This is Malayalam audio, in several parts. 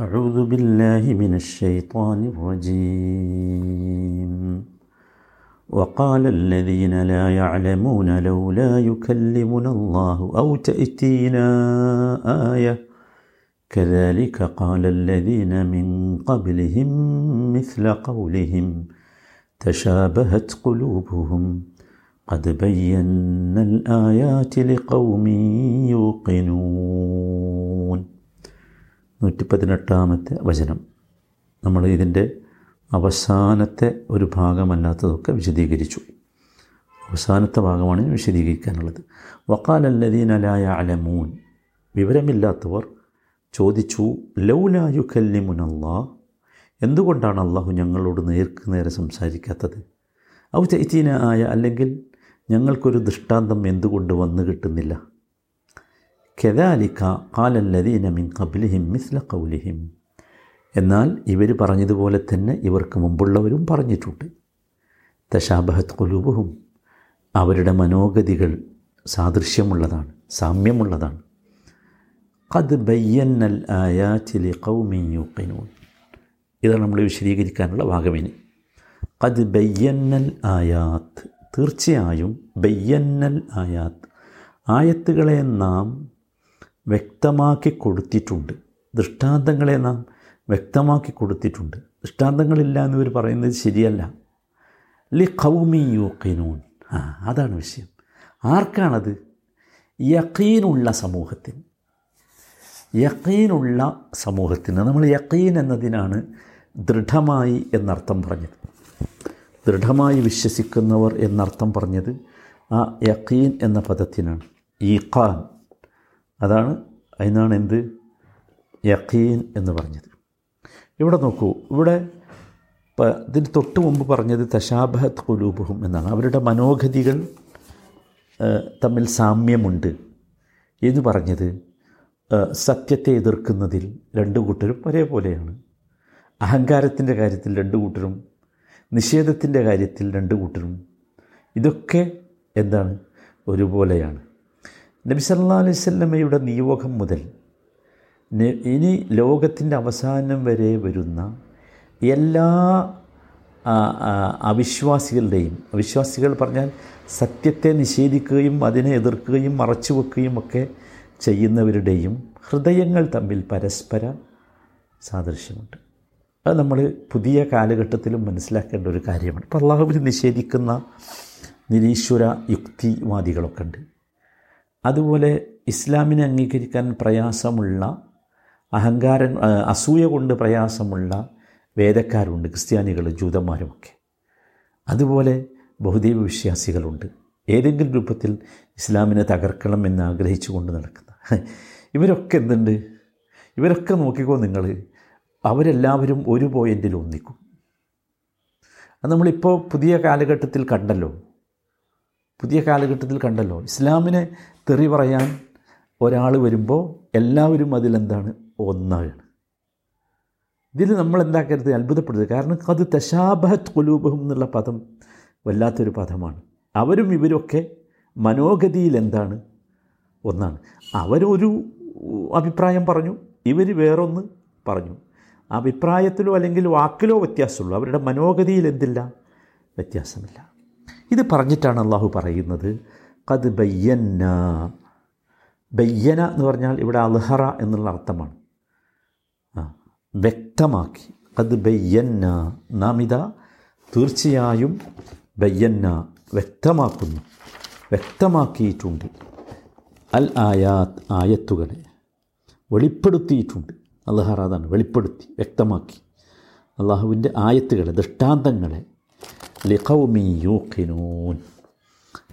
أعوذ بالله من الشيطان الرجيم. وقال الذين لا يعلمون لولا يكلمنا الله أو تأتينا آية. كذلك قال الذين من قبلهم مثل قولهم تشابهت قلوبهم. قد بينا الآيات لقوم يوقنون. നൂറ്റി പതിനെട്ടാമത്തെ വചനം. നമ്മൾ ഇതിന്റെ അവസാനത്തെ ഒരു ഭാഗമല്ലാത്തതൊക്കെ വിശദീകരിച്ചു. അവസാനത്തെ ഭാഗമാണ് വിശദീകരിക്കാനുള്ളത്. വക്കാലല്ലദീനലായ അലമൂൻ വിവരമില്ലാത്തവർ ചോദിച്ചു ലൗലായു കല്ലിമുനല്ലാ എന്തുകൊണ്ടാണ് അള്ളാഹു ഞങ്ങളോട് നേർക്ക് നേരെ സംസാരിക്കാത്തത്? ഔ ചൈത്തീന ആയ അല്ലെങ്കിൽ ഞങ്ങൾക്കൊരു ദൃഷ്ടാന്തം എന്തുകൊണ്ട് വന്നു കിട്ടുന്നില്ല? കെദാലിക്ക കാലല്ലദീന മിൻ കബിലിഹിം മിസ്ല കൗലിഹിം എന്നാൽ ഇവർ പറഞ്ഞതുപോലെ തന്നെ ഇവർക്ക് മുമ്പുള്ളവരും പറഞ്ഞിട്ടുണ്ട്. തശാബഹത് കുലൂബുഹും അവരുടെ മനോഗതികൾ സാദൃശ്യമുള്ളതാണ് സാമ്യമുള്ളതാണ്. കത് ബയ്യന്നൽ ആയാറ്റിലി കൗമി യൂക്കിനൂൻ ഇതാണ് നമ്മൾ വിശദീകരിക്കാനുള്ള ഭാഗമിനി. കത് ബയ്യന്നൽ ആയാത്ത് തീർച്ചയായും ബയ്യന്നൽ ആയാത്ത് ആയത്തുകളെ നാം വ്യക്തമാക്കി കൊടുത്തിട്ടുണ്ട്. ദൃഷ്ടാന്തങ്ങളെ നാം വ്യക്തമാക്കി കൊടുത്തിട്ടുണ്ട്. ദൃഷ്ടാന്തങ്ങളില്ല എന്നിവർ പറയുന്നത് ശരിയല്ല. ലി കൗമി യുക്കിനൂൻ ആ അതാണ് വിഷയം. ആർക്കാണത്? യക്കീനുള്ള സമൂഹത്തിന്. യക്കീനുള്ള സമൂഹത്തിന്. നമ്മൾ യക്കീൻ എന്നതിനാണ് ദൃഢമായി എന്നർത്ഥം പറഞ്ഞത്. ദൃഢമായി വിശ്വസിക്കുന്നവർ എന്നർത്ഥം പറഞ്ഞത് ആ യക്കീൻ എന്ന പദത്തിനാണ്. ഈഖാൻ. അതാണ് അതിനാണ് എന്ത്? യക്കീൻ എന്ന് പറഞ്ഞത്. ഇവിടെ നോക്കൂ ഇവിടെ ഇതിന് തൊട്ട് മുമ്പ് പറഞ്ഞത് തശാബഹത് കുലൂബുഹും എന്നാണ്. അവരുടെ മനോഗതികൾ തമ്മിൽ സാമ്യമുണ്ട് എന്ന് പറഞ്ഞത് സത്യത്തെ എതിർക്കുന്നതിൽ രണ്ടു കൂട്ടരും ഒരേപോലെയാണ്. അഹങ്കാരത്തിന്റെ കാര്യത്തിൽ രണ്ടു കൂട്ടരും നിഷേധത്തിന്റെ കാര്യത്തിൽ രണ്ടു കൂട്ടരും. ഇതൊക്കെ എന്താണ്? ഒരുപോലെയാണ്. നബി സല്ലാ അലൈഹി സ്വല്ലമ്മയുടെ നിയോഗം മുതൽ ഇനി ലോകത്തിന്റെ അവസാനം വരെ വരുന്ന എല്ലാ അവിശ്വാസികളുടെയും അവിശ്വാസികൾ പറഞ്ഞാൽ സത്യത്തെ നിഷേധിക്കുകയും അതിനെ എതിർക്കുകയും മറച്ചു വെക്കുകയും ഒക്കെ ചെയ്യുന്നവരുടെയും ഹൃദയങ്ങൾ തമ്മിൽ പരസ്പര സാദൃശ്യമുണ്ട്. അത് നമ്മൾ പുതിയ കാലഘട്ടത്തിലും മനസ്സിലാക്കേണ്ട ഒരു കാര്യമാണ്. ഇപ്പോൾ അള്ളാഹുവിൽ നിഷേധിക്കുന്ന നിരീശ്വര യുക്തിവാദികളൊക്കെ ഉണ്ട്. അതുപോലെ ഇസ്ലാമിനെ അംഗീകരിക്കാൻ പ്രയാസമുള്ള അഹങ്കാരം അസൂയ കൊണ്ട് പ്രയാസമുള്ള വേദക്കാരുണ്ട് ക്രിസ്ത്യാനികൾ ജൂതന്മാരുമൊക്കെ. അതുപോലെ ബഹുദൈവ വിശ്വാസികളുണ്ട്. ഏതെങ്കിലും രൂപത്തിൽ ഇസ്ലാമിനെ തകർക്കണം എന്ന് ആഗ്രഹിച്ചു കൊണ്ട് നടക്കുന്ന. ഇവരൊക്കെ എന്തുണ്ട്? ഇവരൊക്കെ നോക്കിക്കോ നിങ്ങൾ അവരെല്ലാവരും ഒരു പോയിന്റിൽ ഒന്നിക്കും. അത് നമ്മളിപ്പോൾ പുതിയ കാലഘട്ടത്തിൽ കണ്ടല്ലോ. പുതിയ കാലഘട്ടത്തിൽ കണ്ടല്ലോ. ഇസ്ലാമിനെ തെറി പറയാൻ ഒരാൾ വരുമ്പോൾ എല്ലാവരും അതിലെന്താണ്? ഒന്നാണ്. ഇതിൽ നമ്മൾ എന്താക്കരുത് അത്ഭുതപ്പെടരുത് കാരണം അത് തശാബഹത് കുലൂബഹം എന്നുള്ള പദം വല്ലാത്തൊരു പദമാണ്. അവരും ഇവരൊക്കെ മനോഗതിയിൽ എന്താണ് ഒന്നാണ്. അവരൊരു അഭിപ്രായം പറഞ്ഞു ഇവർ വേറൊന്ന് പറഞ്ഞു. അഭിപ്രായത്തിലോ അല്ലെങ്കിൽ വാക്കിലോ വ്യത്യാസമുള്ളൂ. അവരുടെ മനോഗതിയിൽ എന്തില്ല? വ്യത്യാസമില്ല. ഇത് പറഞ്ഞിട്ടാണ് അള്ളാഹു പറയുന്നത് കത് ബയ്യന്ന. ബയ്യന എന്ന് പറഞ്ഞാൽ ഇവിടെ അൽഹറ എന്നുള്ള അർത്ഥമാണ്. വ്യക്തമാക്കി. കത് ബയ്യന്ന. നാം ഇതാ തീർച്ചയായും ബയ്യന്ന വ്യക്തമാക്കുന്നു. വ്യക്തമാക്കിയിട്ടുണ്ട്. അൽ ആയാത്ത് ആയത്തുകളെ വെളിപ്പെടുത്തിയിട്ടുണ്ട്. അതാണ് വെളിപ്പെടുത്തി വ്യക്തമാക്കി. അള്ളാഹുവിന്റെ ആയത്തുകളെ ദൃഷ്ടാന്തങ്ങളെ ലിഖൗമി യൂക്കിനൂൻ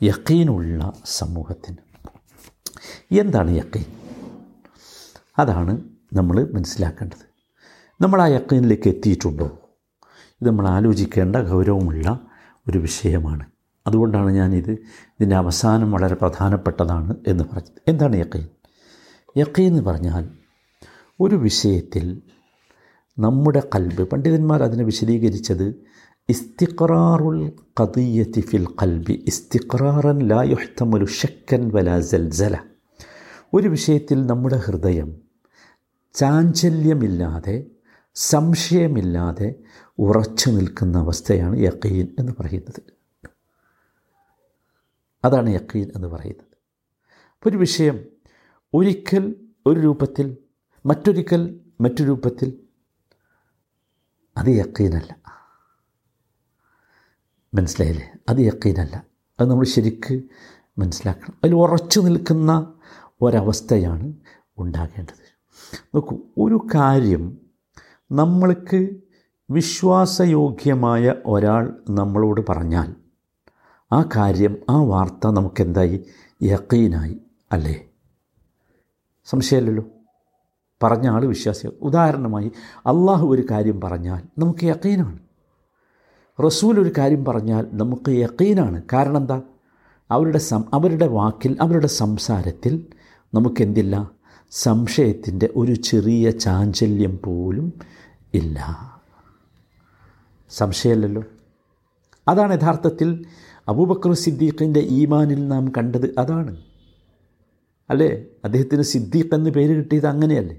യക്കീനുള്ള സമൂഹത്തിന്. എന്താണ് യക്കീൻ? അതാണ് നമ്മൾ മനസ്സിലാക്കേണ്ടത്. നമ്മൾ ആ യക്കീനിലേക്ക് എത്തിയിട്ടുണ്ടോ? ഇത് നമ്മൾ ആലോചിക്കേണ്ട ഗൗരവമുള്ള ഒരു വിഷയമാണ്. അതുകൊണ്ടാണ് ഞാനിത് ഇതിന്റെ അവസാനം വളരെ പ്രധാനപ്പെട്ടതാണ് എന്ന് പറഞ്ഞത്. എന്താണ് യക്കീൻ? യക്കീൻ എന്ന് പറഞ്ഞാൽ ഒരു വിഷയത്തിൽ നമ്മുടെ കൽബ് പണ്ഡിതന്മാർ അതിനെ വിശദീകരിച്ചത് ഇസ്തിഖറാറുൽ കതിയത്തി ഫിൽ കൽബി ഇസ്തിഖറാറൻ ലാ يحتمل ഷക്കൻ വല സൽസല. ഒരു വിഷയത്തിൽ നമ്മുടെ ഹൃദയം ചാഞ്ചല്യമില്ലാതെ സംശയമില്ലാതെ ഉറച്ചു നിൽക്കുന്ന അവസ്ഥയാണ് യക്കീൻ എന്ന് പറയുന്നത്. അതാണ് യക്കീൻ എന്ന് പറയുന്നത്. ഒരു വിഷയം ഒരിക്കൽ ഒരു രൂപത്തിൽ മറ്റൊരിക്കൽ മറ്റു രൂപത്തിൽ അത് യക്കീനല്ല മനസ്സിലായില്ലേ? അത് യക്കീനല്ല. അത് നമ്മൾ ശരിക്ക് മനസ്സിലാക്കണം. അതിൽ ഉറച്ചു നിൽക്കുന്ന ഒരവസ്ഥയാണ് ഉണ്ടാകേണ്ടത്. നോക്കൂ ഒരു കാര്യം നമ്മൾക്ക് വിശ്വാസയോഗ്യമായ ഒരാൾ നമ്മളോട് പറഞ്ഞാൽ ആ കാര്യം ആ വാർത്ത നമുക്കെന്തായി? യക്കീനായി അല്ലേ? സംശയമല്ലല്ലോ? പറഞ്ഞ ആൾ വിശ്വാസി ഉദാഹരണമായി അള്ളാഹു ഒരു കാര്യം പറഞ്ഞാൽ നമുക്ക് യക്കീനാണ്. റസൂൽ ഒരു കാര്യം പറഞ്ഞാൽ നമുക്ക് യക്കീനാണ്. കാരണം എന്താ? അവരുടെ സം അവരുടെ വാക്കിൽ അവരുടെ സംസാരത്തിൽ നമുക്കെന്തില്ല സംശയത്തിന്റെ ഒരു ചെറിയ ചാഞ്ചല്യം പോലും ഇല്ല. സംശയമല്ലല്ലോ അതാണ് യഥാർത്ഥത്തിൽ അബൂബക്കർ സിദ്ദീഖിന്റെ ഈമാനിൽ നാം കണ്ടത് അതാണ്. അല്ലേ? അദ്ദേഹത്തിന് സിദ്ദീഖ് എന്ന് പേര് കിട്ടിയത് അങ്ങനെയല്ലേ?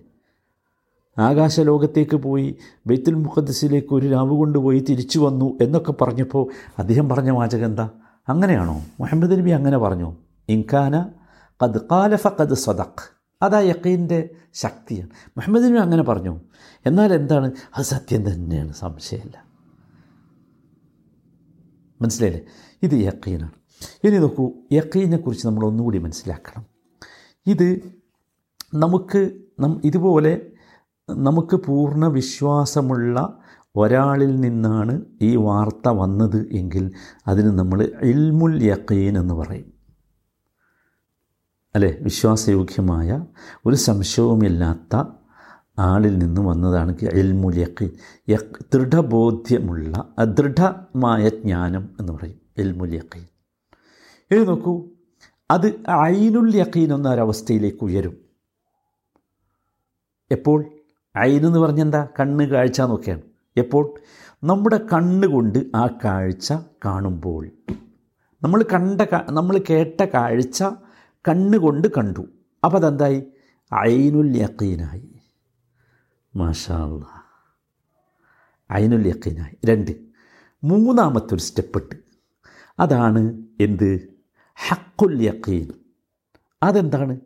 ആകാശലോകത്തേക്ക് പോയി ബൈത്തുൽ മുഖദ്സിലേക്ക് ഒരു രാവ് കൊണ്ടുപോയി തിരിച്ചു വന്നു എന്നൊക്കെ പറഞ്ഞപ്പോൾ അദ്ദേഹം പറഞ്ഞ വാചകം എന്താ? അങ്ങനെയാണോ? മുഹമ്മദ് നബി അങ്ങനെ പറഞ്ഞു. ഇൻകാന കത് കാലഫ കത് സദഖ്. അതാ യക്കീന്റെ ശക്തിയാണ് മുഹമ്മദ് നബി അങ്ങനെ പറഞ്ഞു. എന്നാൽ എന്താണ്? അത് സത്യം തന്നെയാണ്. സംശയമില്ല. മനസ്സിലായില്ലേ? ഇത് യക്കീനാണ് ഇനി നോക്കൂ യക്കീനെ കുറിച്ച് നമ്മൾ ഒന്നുകൂടി മനസ്സിലാക്കണം. ഇത് നമുക്ക് നം ഇതുപോലെ നമുക്ക് പൂർണ വിശ്വാസമുള്ള ഒരാളിൽ നിന്നാണ് ഈ വാർത്ത വന്നത് എങ്കിൽ അതിന് നമ്മൾ ഇൽമുൽ യക്കീൻ എന്ന് പറയും. അല്ലേ? വിശ്വാസയോഗ്യമായ ഒരു സംശയവുമില്ലാത്ത ആളിൽ നിന്ന് വന്നതാണ് ഇൽമുൽ യക്കീൻ യക് ദൃഢബോധ്യമുള്ള അദൃഢമായ ജ്ഞാനം എന്ന് പറയും ഇൽമുൽ യക്കീൻ ഇനി നോക്കൂ അത് ഐനുൽ യക്കീൻ എന്നൊരവസ്ഥയിലേക്ക് ഉയരും. എപ്പോൾ? ഐനെന്ന് പറഞ്ഞെന്താ? കണ്ണ് കാഴ്ച നോക്കിയാണ് എപ്പോൾ? നമ്മുടെ കണ്ണുകൊണ്ട് ആ കാഴ്ച കാണുമ്പോൾ. നമ്മൾ കണ്ട നമ്മൾ കേട്ട കാഴ്ച കണ്ണുകൊണ്ട് കണ്ടു. അപ്പോൾ അതെന്തായി? ഐനുൽ യക്കീനായി മാഷാ ഐനുൽ യക്കീനായി രണ്ട്. മൂന്നാമത്തെ ഒരു സ്റ്റെപ്പ് ഇട്ട് അതാണ് എന്ത്? ഹക്കുൽ യക്കീൻ അതെന്താണ്?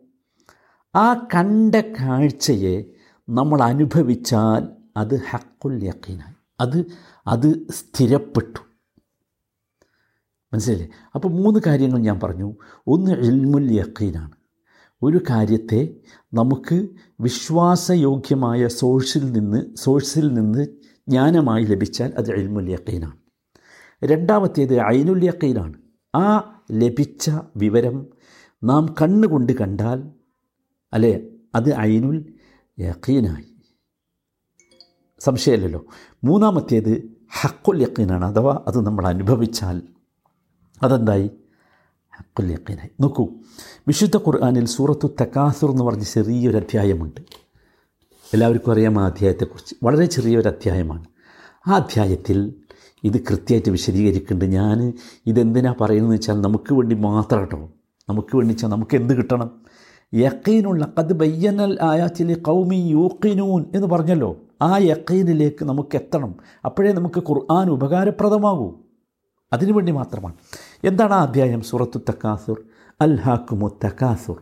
ആ കണ്ട കാഴ്ചയെ നമ്മൾ അനുഭവിച്ചാൽ അത് ഹക്കുൽ യക്കീനായി. അത് അത് സ്ഥിരപ്പെട്ടു. മനസ്സിലല്ലേ അപ്പോൾ മൂന്ന് കാര്യങ്ങൾ ഞാൻ പറഞ്ഞു. ഒന്ന് ഇൽമുൽ യക്കീനാണ്. ഒരു കാര്യത്തെ നമുക്ക് വിശ്വാസയോഗ്യമായ സോഴ്സിൽ നിന്ന് സോഴ്സിൽ നിന്ന് ജ്ഞാനമായി ലഭിച്ചാൽ അത് ഇൽമുൽ യക്കീനാണ്. രണ്ടാമത്തേത് ഐനുൽ യക്കീനാണ്. ആ ലഭിച്ച വിവരം നാം കണ്ണുകൊണ്ട് കണ്ടാൽ അല്ലേ? അത് ഐനുൽ യക്കീനായി സംശയമല്ലല്ലോ. മൂന്നാമത്തേത് ഹക്കുൽ യക്കീനാണ് അഥവാ അത് നമ്മൾ അനുഭവിച്ചാൽ അതെന്തായി? ഹക്കുൽ യക്കീനായി നോക്കൂ വിശുദ്ധ ഖുർആാനിൽ സൂറത്തു തക്കാസുർ എന്ന് പറഞ്ഞ ചെറിയൊരു അധ്യായമുണ്ട് എല്ലാവർക്കും അറിയാം ആ അധ്യായത്തെക്കുറിച്ച്. വളരെ ചെറിയൊരു അധ്യായമാണ് ആ അധ്യായത്തിൽ ഇത് കൃത്യമായിട്ട് വിശദീകരിക്കുന്നുണ്ട്. ഞാൻ ഇതെന്തിനാ പറയുന്നത് വെച്ചാൽ നമുക്ക് വേണ്ടി മാത്രം കേട്ടോ. നമുക്ക് വേണ്ടി വെച്ചാൽ നമുക്ക് എന്ത് കിട്ടണം? യക്കീനുള്ള കത് ബയ്യനൽ ആയാത്തിലെ കൗമി യൂക്കിനൂൻ എന്ന് പറഞ്ഞല്ലോ. ആ യക്കീനിലേക്ക് നമുക്ക് എത്തണം. അപ്പോഴേ നമുക്ക് ഖുർആൻ ഉപകാരപ്രദമാകൂ. അതിനുവേണ്ടി മാത്രമാണ്. എന്താണ് ആ അധ്യായം? സൂറത്തു തക്കാസുർ അൽ തകാസുർ. തക്കാസുർ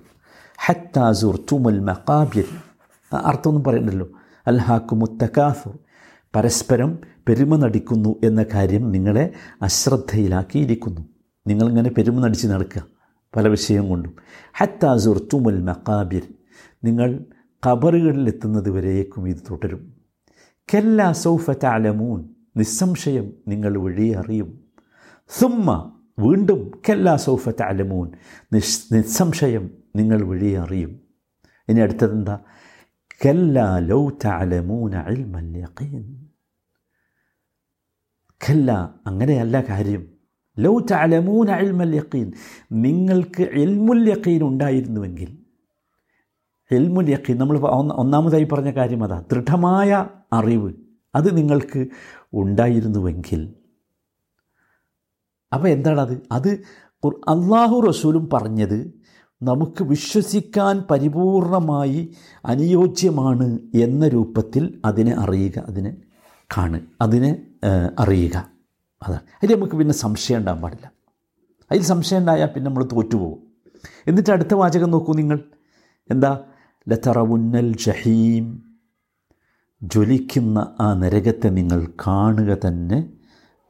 ഹത്താസുർ തുമുൽ മക്കാബിർ അർത്ഥമൊന്നും പറയണ്ടല്ലോ. അൽ ഹാക്കുമു തക്കാസുർ പരസ്പരം പെരുമ നടിക്കുന്നു എന്ന കാര്യം നിങ്ങളെ അശ്രദ്ധയിലാക്കിയിരിക്കുന്നു. നിങ്ങളിങ്ങനെ പെരുമ നടിച്ച് നടക്കുക. പല വിഷയം കൊണ്ടും. ഹത്താസുർ തുമുൽ മക്കാബിർ നിങ്ങൾ കബറുകളിലെത്തുന്നത് വരേക്കും ഇത് തുടരും. കെല്ല സൗഫ താലമൂൻ നിസ്സംശയം നിങ്ങൾ വഴി അറിയും. സുമ്മ വീണ്ടും കെല്ല സൗഫ താലമൂൻ നിസ് നിസ്സംശയം നിങ്ങൾ വഴി അറിയും. ഇനി അടുത്തതെന്താ? കെല്ല ലൗ താലമൂന അൽ യഖീൻ. കല്ല അങ്ങനെയല്ല കാര്യം. ലൗ താലമൂന അൽമൽ യക്കീൻ നിങ്ങൾക്ക് എൽമുൽ യക്കീൻ ഉണ്ടായിരുന്നുവെങ്കിൽ എൽമുൽ യക്കീൻ നമ്മൾ ഒന്നാമതായി പറഞ്ഞ കാര്യം അതാ ദൃഢമായ അറിവ് അത് നിങ്ങൾക്ക് ഉണ്ടായിരുന്നുവെങ്കിൽ. അപ്പോൾ എന്താണ് അത് അത് അള്ളാഹു റസൂലും പറഞ്ഞത് നമുക്ക് വിശ്വസിക്കാൻ പരിപൂർണമായി അനുയോജ്യമാണ് എന്ന രൂപത്തിൽ അതിനെ അറിയുക അതിനെ കാണുക അതിനെ അറിയുക. അതാണ്. അതിൽ നമുക്ക് പിന്നെ സംശയം ഉണ്ടാകാൻ പാടില്ല. അതിൽ സംശയം ഉണ്ടായാൽ പിന്നെ നമ്മൾ തോറ്റുപോകും. എന്നിട്ട് അടുത്ത വാചകം നോക്കൂ നിങ്ങൾ. എന്താ? ലതറവുന്നൽ ജഹീം. ജ്വലിക്കുന്ന ആ നരകത്തെ നിങ്ങൾ കാണുക തന്നെ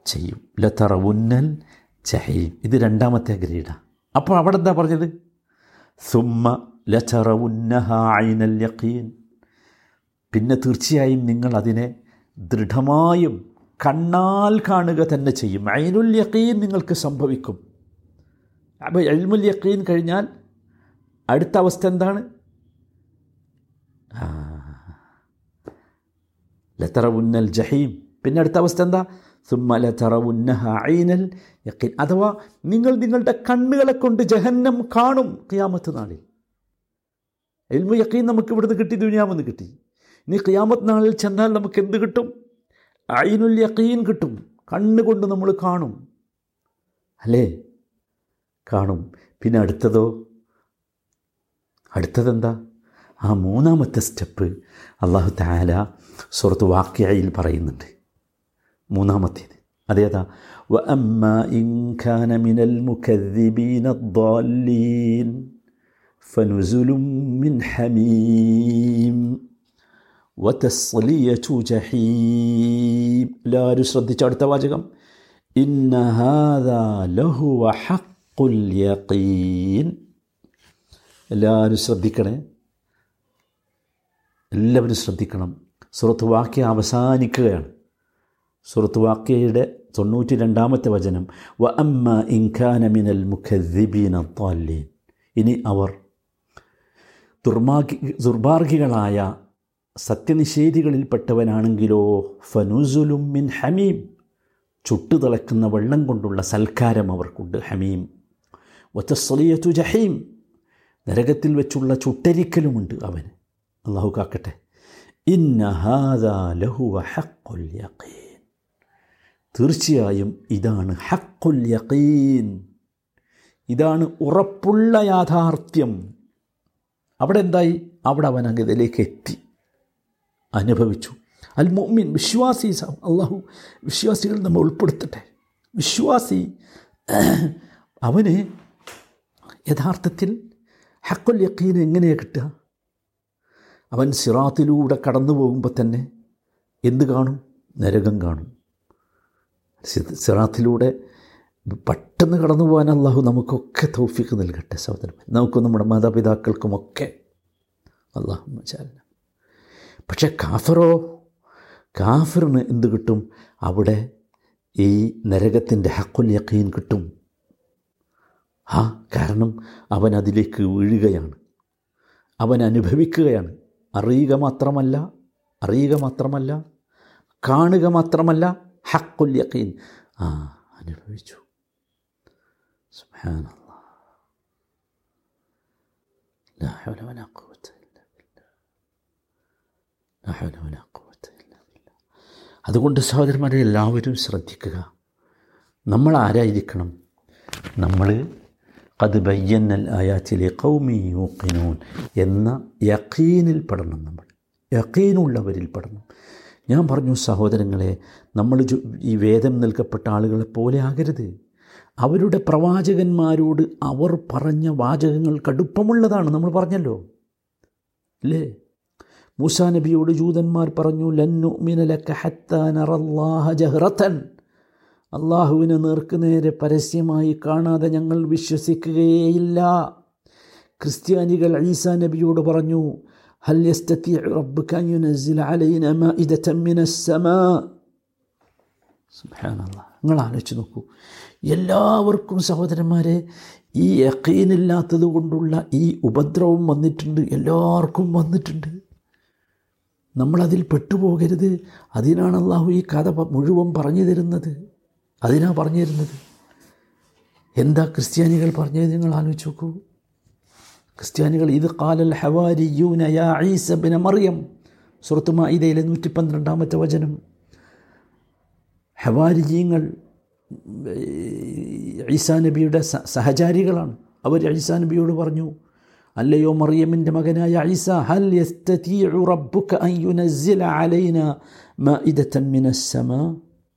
ചെയ്യും. ലതറവുന്നൽ ജഹീം. ഇത് രണ്ടാമത്തെ ഗ്രേഡാണ് അപ്പോൾ അവിടെ എന്താ പറഞ്ഞത്? സുമ്മ ലതറവുന്നഹ ഐനൽ യഖീൻ. പിന്നെ തീർച്ചയായും നിങ്ങൾ അതിനെ ദൃഢമായും കണ്ണാൽ കാണുക തന്നെ ചെയ്യും. അയിനുൽ യക്കീൻ നിങ്ങൾക്ക് സംഭവിക്കും. അപ്പോൾ എൽമുൽ യക്കീൻ കഴിഞ്ഞാൽ അടുത്ത അവസ്ഥ എന്താണ്? ലത്തറവുന്നൽ ജഹീം. പിന്നെ അടുത്ത അവസ്ഥ എന്താ? സുമ്മ ലതറവുന്നഹ ഐനൽ യഖീൻ. അഥവാ നിങ്ങൾ നിങ്ങളുടെ കണ്ണുകളെ കൊണ്ട് ജഹന്നം കാണും ഖിയാമത്ത് നാളിൽ. എൽമു യക്കീൻ നമുക്ക് ഇവിടുന്ന് കിട്ടി ദുനിയാമെന്ന് കിട്ടി. ഇനി ഖിയാമത്ത് നാളിൽ ചെന്നാൽ നമുക്ക് എന്ത് കിട്ടും? അയിനുൽ യക്കീൻ കിട്ടും. കണ്ണുകൊണ്ട് നമ്മൾ കാണും. അല്ലേ? കാണും. പിന്നെ അടുത്തതോ? അടുത്തതെന്താ? ആ മൂന്നാമത്തെ സ്റ്റെപ്പ് അള്ളാഹു താല സുഹൃത്ത് വാക്യായിൽ പറയുന്നുണ്ട്. മൂന്നാമത്തേത്. അതേതാ? ഫനുസുലും മിൻ ഹമീൻ ജഹീം. എല്ലാവരും ശ്രദ്ധിച്ച അടുത്ത വാചകം. ഇന്നഹുവീൻ എല്ലാവരും ശ്രദ്ധിക്കണേ. എല്ലാവരും ശ്രദ്ധിക്കണം. സുഹൃത്ത് വാക്യ അവസാനിക്കുകയാണ്. സുഹൃത്ത് വാക്യയുടെ തൊണ്ണൂറ്റി രണ്ടാമത്തെ വചനം. വ അമ്മ ഇൻഖാന മിനൽ മുഖദ്ദിബീൻ ഇനി അവർ ദുർമാർഗി ദുർമാർഗികളായ സത്യനിഷേധികളിൽപ്പെട്ടവനാണെങ്കിലോ? ഫനുസുലും മിൻ ഹമീം. ചുട്ടുതിളക്കുന്ന വെള്ളം കൊണ്ടുള്ള സൽക്കാരം അവർക്കുണ്ട് ഹമീം. വത്തസ്ലിയത്തു ജഹീം. നരകത്തിൽ വെച്ചുള്ള ചുട്ടരിക്കലുമുണ്ട് അവന് അള്ളാഹു കാക്കട്ടെ. തീർച്ചയായും ഇതാണ് ഹക്കുൽ യഖീൻ. ഇതാണ് ഉറപ്പുള്ള യാഥാർത്ഥ്യം. അവിടെ എന്തായി? അവിടെ അവൻ അങ്ങ് ഇതിലേക്ക് എത്തി. അനുഭവിച്ചു. അൽ മുഅ്മിൻ വിശ്വാസി അള്ളാഹു വിശ്വാസികൾ നമ്മൾ ഉൾപ്പെടുത്തട്ടെ. വിശ്വാസി അവന് യഥാർത്ഥത്തിൽ ഹക്കുൽ യക്കീൻ എങ്ങനെയാണ് കിട്ടുക? അവൻ സിറാത്തിലൂടെ കടന്നു പോകുമ്പോൾ തന്നെ എന്ത് കാണും? നരകം കാണും. സിറാത്തിലൂടെ പെട്ടെന്ന് കടന്നു പോകാൻ അള്ളാഹു നമുക്കൊക്കെ തൗഫിക്ക് നൽകട്ടെ സഹോദരൻ നമുക്കും നമ്മുടെ മാതാപിതാക്കൾക്കുമൊക്കെ. അള്ളാഹു മച്ചാല പക്ഷെ കാഫറോ കാഫറിന് എന്ത് കിട്ടും? അവിടെ ഈ നരകത്തിന്റെ ഹക്കുൽ യക്കീൻ കിട്ടും. ആ കാരണം അവൻ അതിലേക്ക് വീഴുകയാണ്. അവൻ അനുഭവിക്കുകയാണ്. അറിയുക മാത്രമല്ല അറിയുക മാത്രമല്ല കാണുക മാത്രമല്ല ഹക്കുൽ യക്കീൻ ആ അനുഭവിച്ചു. സുബ്ഹാനല്ലാഹ് ലാ ഹൗല വലാ ഖുവത ഇല്ലാ ബില്ലാഹ് ലാ ഹൗല വലാ ഖുവത ഇല്ലാ ബില്ലാഹ് അതുകൊണ്ട് സഹോദരന്മാരെ എല്ലാവരും ശ്രദ്ധിക്കുക. നമ്മൾ ആരായിരിക്കണം? നമ്മൾ അത് ബയ്യന്നൽ ആയാച്ചിലെ കൗമി യൂക്കിനൂൻ എന്ന യക്കീനിൽ പെടണം നമ്മൾ. യക്കീനുള്ളവരിൽ പെടണം. ഞാൻ പറഞ്ഞു സഹോദരങ്ങളെ നമ്മൾ ഈ വേദം നൽകപ്പെട്ട ആളുകളെ പോലെ ആകരുത്. അവരുടെ പ്രവാചകന്മാരോട് അവർ പറഞ്ഞ വാചകങ്ങൾ കടുപ്പമുള്ളതാണ് നമ്മൾ പറഞ്ഞല്ലോ. അല്ലേ മൂസാ നബിയോട് ജൂതന്മാർ പറഞ്ഞു ലന്നു മിനലക്ക ഹത്താനറല്ലാഹ ജഹ്റത്തൻ. അള്ളാഹുവിനെ നേർക്ക് നേരെ പരസ്യമായി കാണാതെ ഞങ്ങൾ വിശ്വസിക്കുകയേയില്ല. ക്രിസ്ത്യാനികൾ ഈസാ നബിയോട് പറഞ്ഞു നിങ്ങൾ ആലോചിച്ച് നോക്കൂ. എല്ലാവർക്കും സഹോദരന്മാരെ ഈ യക്കീനില്ലാത്തത് കൊണ്ടുള്ള ഈ ഉപദ്രവം വന്നിട്ടുണ്ട് എല്ലാവർക്കും വന്നിട്ടുണ്ട്. നമ്മളതിൽ പെട്ടുപോകരുത്. അതിനാണ് അള്ളാഹു ഈ കഥ മുഴുവൻ പറഞ്ഞു തരുന്നത്. അതിനാ പറഞ്ഞു തരുന്നത്. എന്താ ക്രിസ്ത്യാനികൾ പറഞ്ഞത് നിങ്ങൾ ആലോചിച്ച് നോക്കൂ. ക്രിസ്ത്യാനികൾ ഇത് കാലൽ ഹവാരിയൂന യാ ഈസ ബിന മറിയം. സുഹൃത്ത് മായിദയിലെ നൂറ്റി പന്ത്രണ്ടാമത്തെ വചനം. ഹവാരിജീങ്ങൾ ഈസാ നബിയുടെ സഹചാരികളാണ്. അവർ ഐസാ നബിയോട് പറഞ്ഞു അല്ലയോ മറിയമിന്റെ മകനായ ഐസ ഹൽ റബ്ബുക അൻ യുനസ്സില അലൈന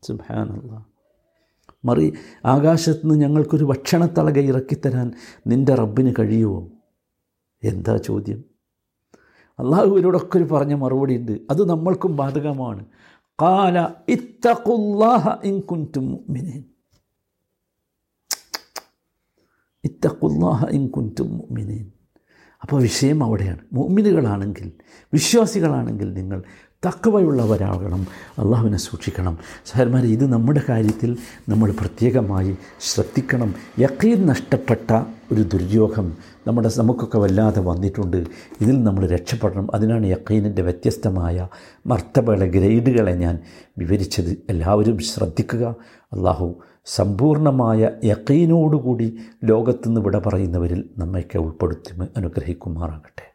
സുബ്ഹാനല്ലാഹ് മറി ആകാശത്ത് നിന്ന് ഞങ്ങൾക്കൊരു ഭക്ഷണത്തളക ഇറക്കിത്തരാൻ നിന്റെ റബ്ബിന് കഴിയുമോ എന്താ ചോദ്യം? അള്ളാഹുവിനോടൊക്കെ ഒരു പറഞ്ഞ മറുപടി ഉണ്ട്. അത് നമ്മൾക്കും ബാധകമാണ്. കാല ഇത്തഖുല്ലാഹ ഇൻ കുൻതും മുഅ്മിനീൻ. ഇത്തഖുല്ലാഹ ഇൻ കുൻതും മുഅ്മിനീൻ. അപ്പോൾ വിഷയം അവിടെയാണ്. മോമിനുകളാണെങ്കിൽ വിശ്വാസികളാണെങ്കിൽ നിങ്ങൾ തക്കവയുള്ളവരാകണം അള്ളാഹുവിനെ സൂക്ഷിക്കണം. സഹന്മാരെ ഇത് നമ്മുടെ കാര്യത്തിൽ നമ്മൾ പ്രത്യേകമായി ശ്രദ്ധിക്കണം. യക്കീൻ നഷ്ടപ്പെട്ട ഒരു ദുര്യോഗം നമ്മുടെ നമുക്കൊക്കെ വല്ലാതെ വന്നിട്ടുണ്ട്. ഇതിൽ നമ്മൾ രക്ഷപ്പെടണം. അതിനാണ് യക്കീനിന്റെ വ്യത്യസ്തമായ മർത്തബകളെ ഗ്രേഡുകളെ ഞാൻ വിവരിച്ചത്. എല്ലാവരും ശ്രദ്ധിക്കുക. അള്ളാഹു സമ്പൂർണമായ യക്കീനോടുകൂടി ലോകത്തുനിന്ന് വിട പറയുന്നവരിൽ നമ്മയൊക്കെ ഉൾപ്പെടുത്തി അനുഗ്രഹിക്കുമാറാകട്ടെ.